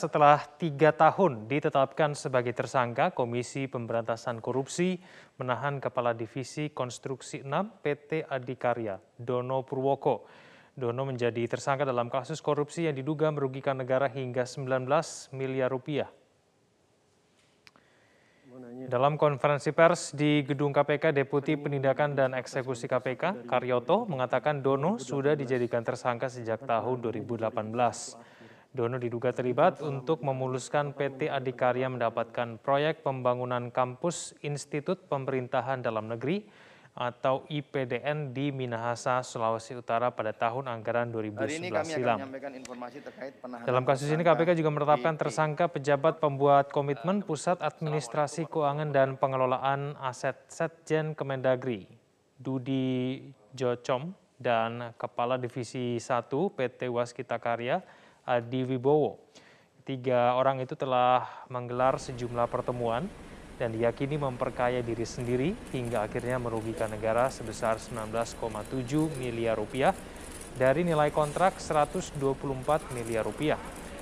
setelah tiga tahun ditetapkan sebagai tersangka, Komisi Pemberantasan Korupsi menahan Kepala Divisi Konstruksi 6 PT Adikarya, Dono Purwoko. Dono menjadi tersangka dalam kasus korupsi yang diduga merugikan negara hingga 19 miliar rupiah. Dalam konferensi pers di Gedung KPK, Deputi Penindakan dan Eksekusi KPK, Karyoto, mengatakan Dono sudah dijadikan tersangka sejak tahun 2018. Dono diduga terlibat untuk memuluskan PT Adikarya mendapatkan proyek pembangunan kampus Institut Pemerintahan Dalam Negeri atau IPDN di Minahasa, Sulawesi Utara pada tahun anggaran 2011 silam. Dalam kasus ini KPK juga menetapkan tersangka pejabat pembuat komitmen Pusat Administrasi Keuangan dan Pengelolaan Aset Setjen Kemendagri, Dudi Jocom, dan Kepala Divisi 1 PT Waskita Karya, Adi Wibowo. Tiga orang itu telah menggelar sejumlah pertemuan dan diyakini memperkaya diri sendiri hingga akhirnya merugikan negara sebesar 19,7 miliar rupiah dari nilai kontrak 124 miliar rupiah.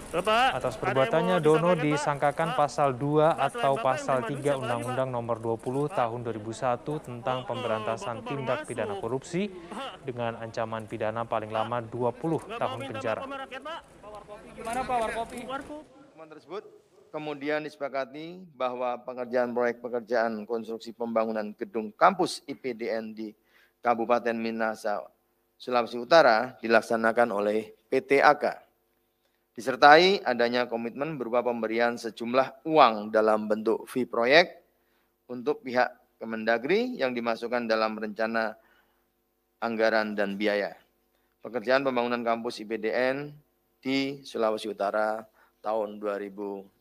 Bapak, Atas perbuatannya Dono disangkakan pasal 2 atau pasal 3 Undang-Undang Nomor 20 Tahun 2001 tentang pemberantasan tindak pidana korupsi dengan ancaman pidana paling lama 20 tahun penjara. Gimana Pak Warkopi? tersebut kemudian disepakati bahwa pengerjaan proyek pekerjaan konstruksi pembangunan gedung kampus IPDN di Kabupaten Minasa, Sulawesi Utara dilaksanakan oleh PT AK. Disertai adanya komitmen berupa pemberian sejumlah uang dalam bentuk fee proyek untuk pihak Kemendagri yang dimasukkan dalam rencana anggaran dan biaya. Pekerjaan pembangunan kampus IPDN di Sulawesi Utara tahun 2011.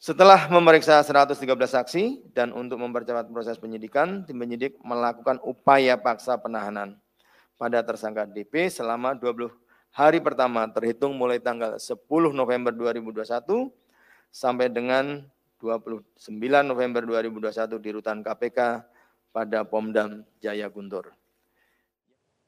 Setelah memeriksa 113 saksi dan untuk mempercepat proses penyidikan, tim penyidik melakukan upaya paksa penahanan pada tersangka DP selama 20 hari pertama terhitung mulai tanggal 10 November 2021 sampai dengan 29 November 2021 di rutan KPK pada Pomdam Jaya Guntur.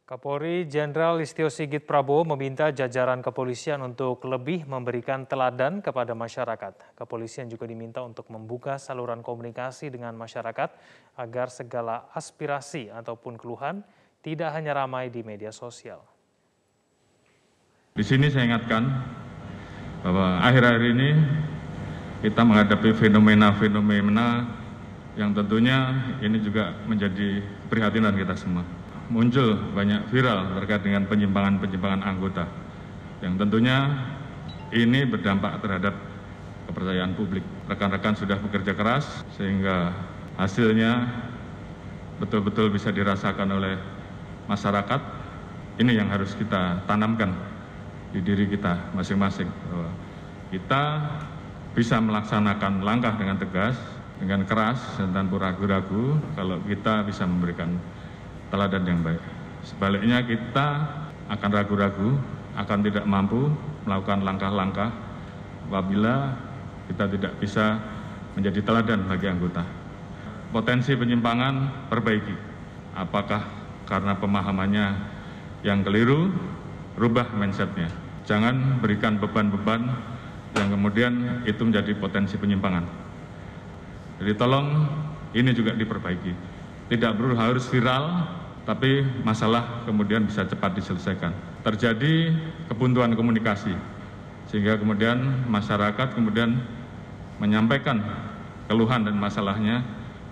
Kapolri Jenderal Listio Sigit Prabowo meminta jajaran kepolisian untuk lebih memberikan teladan kepada masyarakat. Kepolisian juga diminta untuk membuka saluran komunikasi dengan masyarakat agar segala aspirasi ataupun keluhan tidak hanya ramai di media sosial. Di sini saya ingatkan bahwa akhir-akhir ini kita menghadapi fenomena-fenomena yang tentunya ini juga menjadi perhatian kita semua muncul banyak viral terkait dengan penyimpangan-penyimpangan anggota yang tentunya ini berdampak terhadap kepercayaan publik. Rekan-rekan sudah bekerja keras sehingga hasilnya betul-betul bisa dirasakan oleh masyarakat. Ini yang harus kita tanamkan di diri kita masing-masing. Kita bisa melaksanakan langkah dengan tegas, dengan keras dan tanpa ragu-ragu kalau kita bisa memberikan teladan yang baik. Sebaliknya kita akan ragu-ragu, akan tidak mampu melakukan langkah-langkah apabila kita tidak bisa menjadi teladan bagi anggota. Potensi penyimpangan perbaiki. Apakah karena pemahamannya yang keliru, rubah mindsetnya. Jangan berikan beban-beban yang kemudian itu menjadi potensi penyimpangan. Jadi tolong ini juga diperbaiki. Tidak perlu harus viral, tapi masalah kemudian bisa cepat diselesaikan. Terjadi kebuntuan komunikasi, sehingga kemudian masyarakat kemudian menyampaikan keluhan dan masalahnya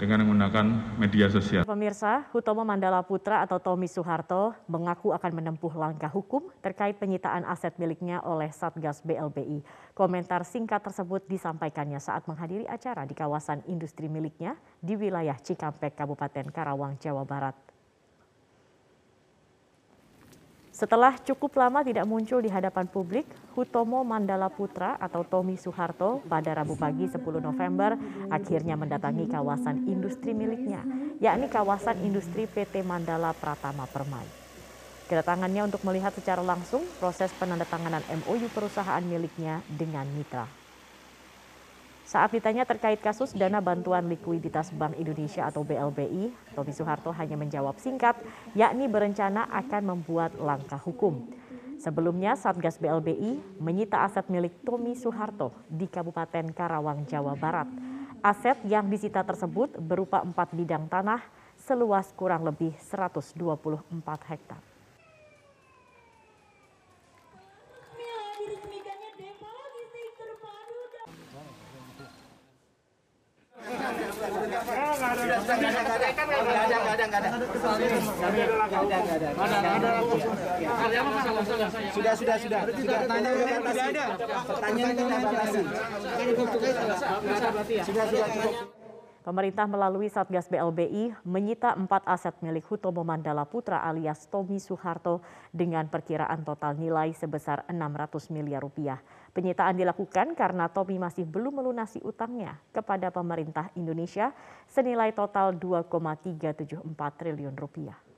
dengan menggunakan media sosial. Pemirsa, Hutomo Mandala Putra atau Tommy Soeharto mengaku akan menempuh langkah hukum terkait penyitaan aset miliknya oleh Satgas BLBI. Komentar singkat tersebut disampaikannya saat menghadiri acara di kawasan industri miliknya di wilayah Cikampek, Kabupaten Karawang, Jawa Barat. Setelah cukup lama tidak muncul di hadapan publik, Hutomo Mandala Putra atau Tommy Soeharto pada Rabu pagi 10 November akhirnya mendatangi kawasan industri miliknya, yakni kawasan industri PT Mandala Pratama Permai. Kedatangannya untuk melihat secara langsung proses penandatanganan MOU perusahaan miliknya dengan mitra. Saat ditanya terkait kasus dana bantuan likuiditas Bank Indonesia atau BLBI, Tommy Soeharto hanya menjawab singkat, yakni berencana akan membuat langkah hukum. Sebelumnya, Satgas BLBI menyita aset milik Tommy Soeharto di Kabupaten Karawang, Jawa Barat. Aset yang disita tersebut berupa empat bidang tanah seluas kurang lebih 124 hektar. Sudah, sudah, sudah. Ada. Pertanyaan. Sudah, sudah. Pemerintah melalui Satgas BLBI menyita empat aset milik Hutomo Mandala Putra alias Tommy Soeharto dengan perkiraan total nilai sebesar 600 miliar rupiah. Penyitaan dilakukan karena Tommy masih belum melunasi utangnya kepada pemerintah Indonesia senilai total 2,374 triliun rupiah.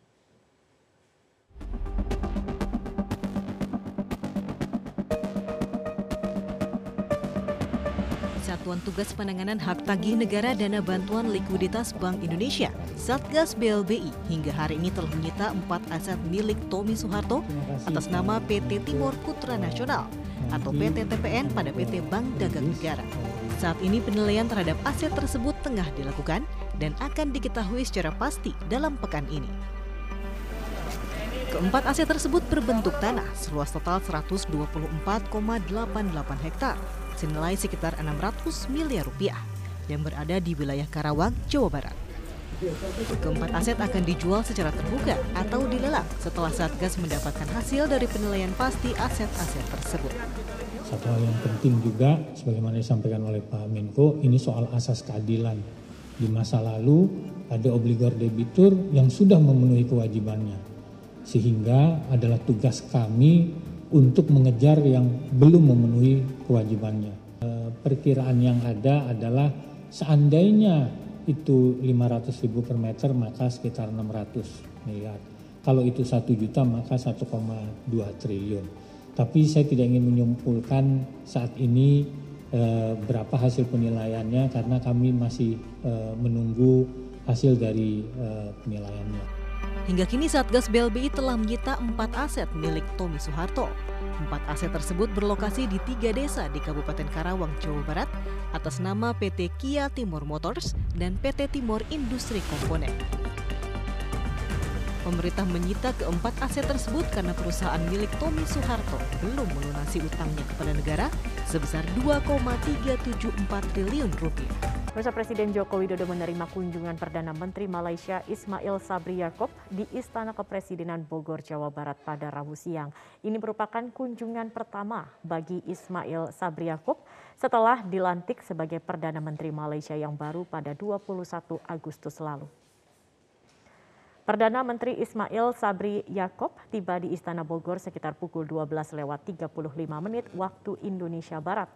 Satuan Tugas Penanganan Hak Tagih Negara Dana Bantuan Likuiditas Bank Indonesia, Satgas BLBI, hingga hari ini telah menyita empat aset milik Tommy Soeharto atas nama PT Timur Putra Nasional atau PT TPN pada PT Bank Dagang Negara. Saat ini penilaian terhadap aset tersebut tengah dilakukan dan akan diketahui secara pasti dalam pekan ini. Keempat aset tersebut berbentuk tanah seluas total 124,88 hektar senilai sekitar 600 miliar rupiah dan berada di wilayah Karawang, Jawa Barat. Keempat aset akan dijual secara terbuka atau dilelang setelah Satgas mendapatkan hasil dari penilaian pasti aset-aset tersebut. Satu hal yang penting juga, sebagaimana disampaikan oleh Pak Menko, ini soal asas keadilan. Di masa lalu ada obligor debitur yang sudah memenuhi kewajibannya. Sehingga adalah tugas kami untuk mengejar yang belum memenuhi kewajibannya. Eh, perkiraan yang ada adalah seandainya itu 500 ribu per meter maka sekitar 600 miliar. Kalau itu satu juta maka 1,2 triliun. Tapi saya tidak ingin menyimpulkan saat ini eh, berapa hasil penilaiannya karena kami masih eh, menunggu hasil dari eh, penilaiannya. Hingga kini Satgas BLBI telah menyita empat aset milik Tommy Soeharto. Empat aset tersebut berlokasi di tiga desa di Kabupaten Karawang, Jawa Barat atas nama PT Kia Timur Motors dan PT Timur Industri Komponen. Pemerintah menyita keempat aset tersebut karena perusahaan milik Tommy Soeharto belum melunasi utangnya kepada negara sebesar 2,374 triliun rupiah. Pemirsa Presiden Joko Widodo menerima kunjungan Perdana Menteri Malaysia Ismail Sabri Yaakob di Istana Kepresidenan Bogor, Jawa Barat pada Rabu siang. Ini merupakan kunjungan pertama bagi Ismail Sabri Yaakob setelah dilantik sebagai Perdana Menteri Malaysia yang baru pada 21 Agustus lalu. Perdana Menteri Ismail Sabri Yaakob tiba di Istana Bogor sekitar pukul 12 lewat 35 menit waktu Indonesia Barat.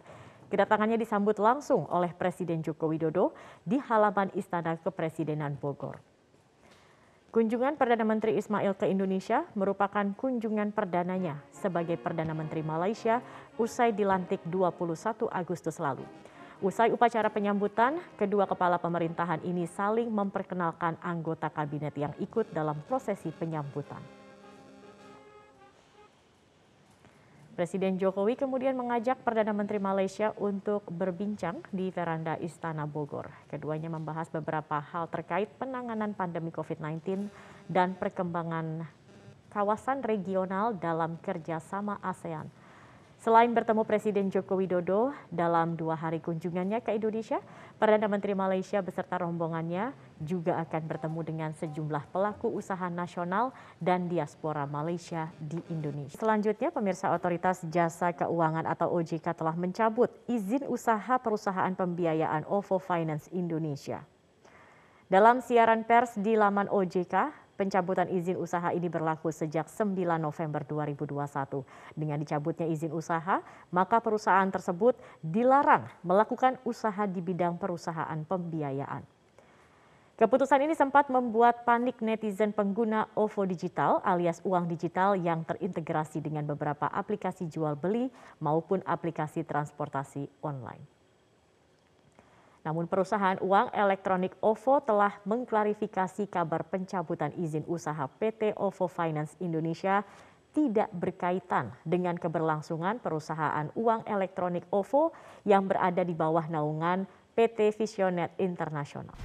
Kedatangannya disambut langsung oleh Presiden Joko Widodo di halaman Istana Kepresidenan Bogor. Kunjungan Perdana Menteri Ismail ke Indonesia merupakan kunjungan perdananya sebagai Perdana Menteri Malaysia usai dilantik 21 Agustus lalu. Usai upacara penyambutan, kedua kepala pemerintahan ini saling memperkenalkan anggota kabinet yang ikut dalam prosesi penyambutan. Presiden Jokowi kemudian mengajak Perdana Menteri Malaysia untuk berbincang di veranda Istana Bogor. Keduanya membahas beberapa hal terkait penanganan pandemi COVID-19 dan perkembangan kawasan regional dalam kerjasama ASEAN. Selain bertemu Presiden Joko Widodo dalam dua hari kunjungannya ke Indonesia, Perdana Menteri Malaysia beserta rombongannya juga akan bertemu dengan sejumlah pelaku usaha nasional dan diaspora Malaysia di Indonesia. Selanjutnya, pemirsa Otoritas Jasa Keuangan atau OJK telah mencabut izin usaha perusahaan pembiayaan OVO Finance Indonesia. Dalam siaran pers di laman OJK, Pencabutan izin usaha ini berlaku sejak 9 November 2021. Dengan dicabutnya izin usaha, maka perusahaan tersebut dilarang melakukan usaha di bidang perusahaan pembiayaan. Keputusan ini sempat membuat panik netizen pengguna OVO Digital alias uang digital yang terintegrasi dengan beberapa aplikasi jual beli maupun aplikasi transportasi online. Namun perusahaan uang elektronik OVO telah mengklarifikasi kabar pencabutan izin usaha PT OVO Finance Indonesia tidak berkaitan dengan keberlangsungan perusahaan uang elektronik OVO yang berada di bawah naungan PT Visionet Internasional.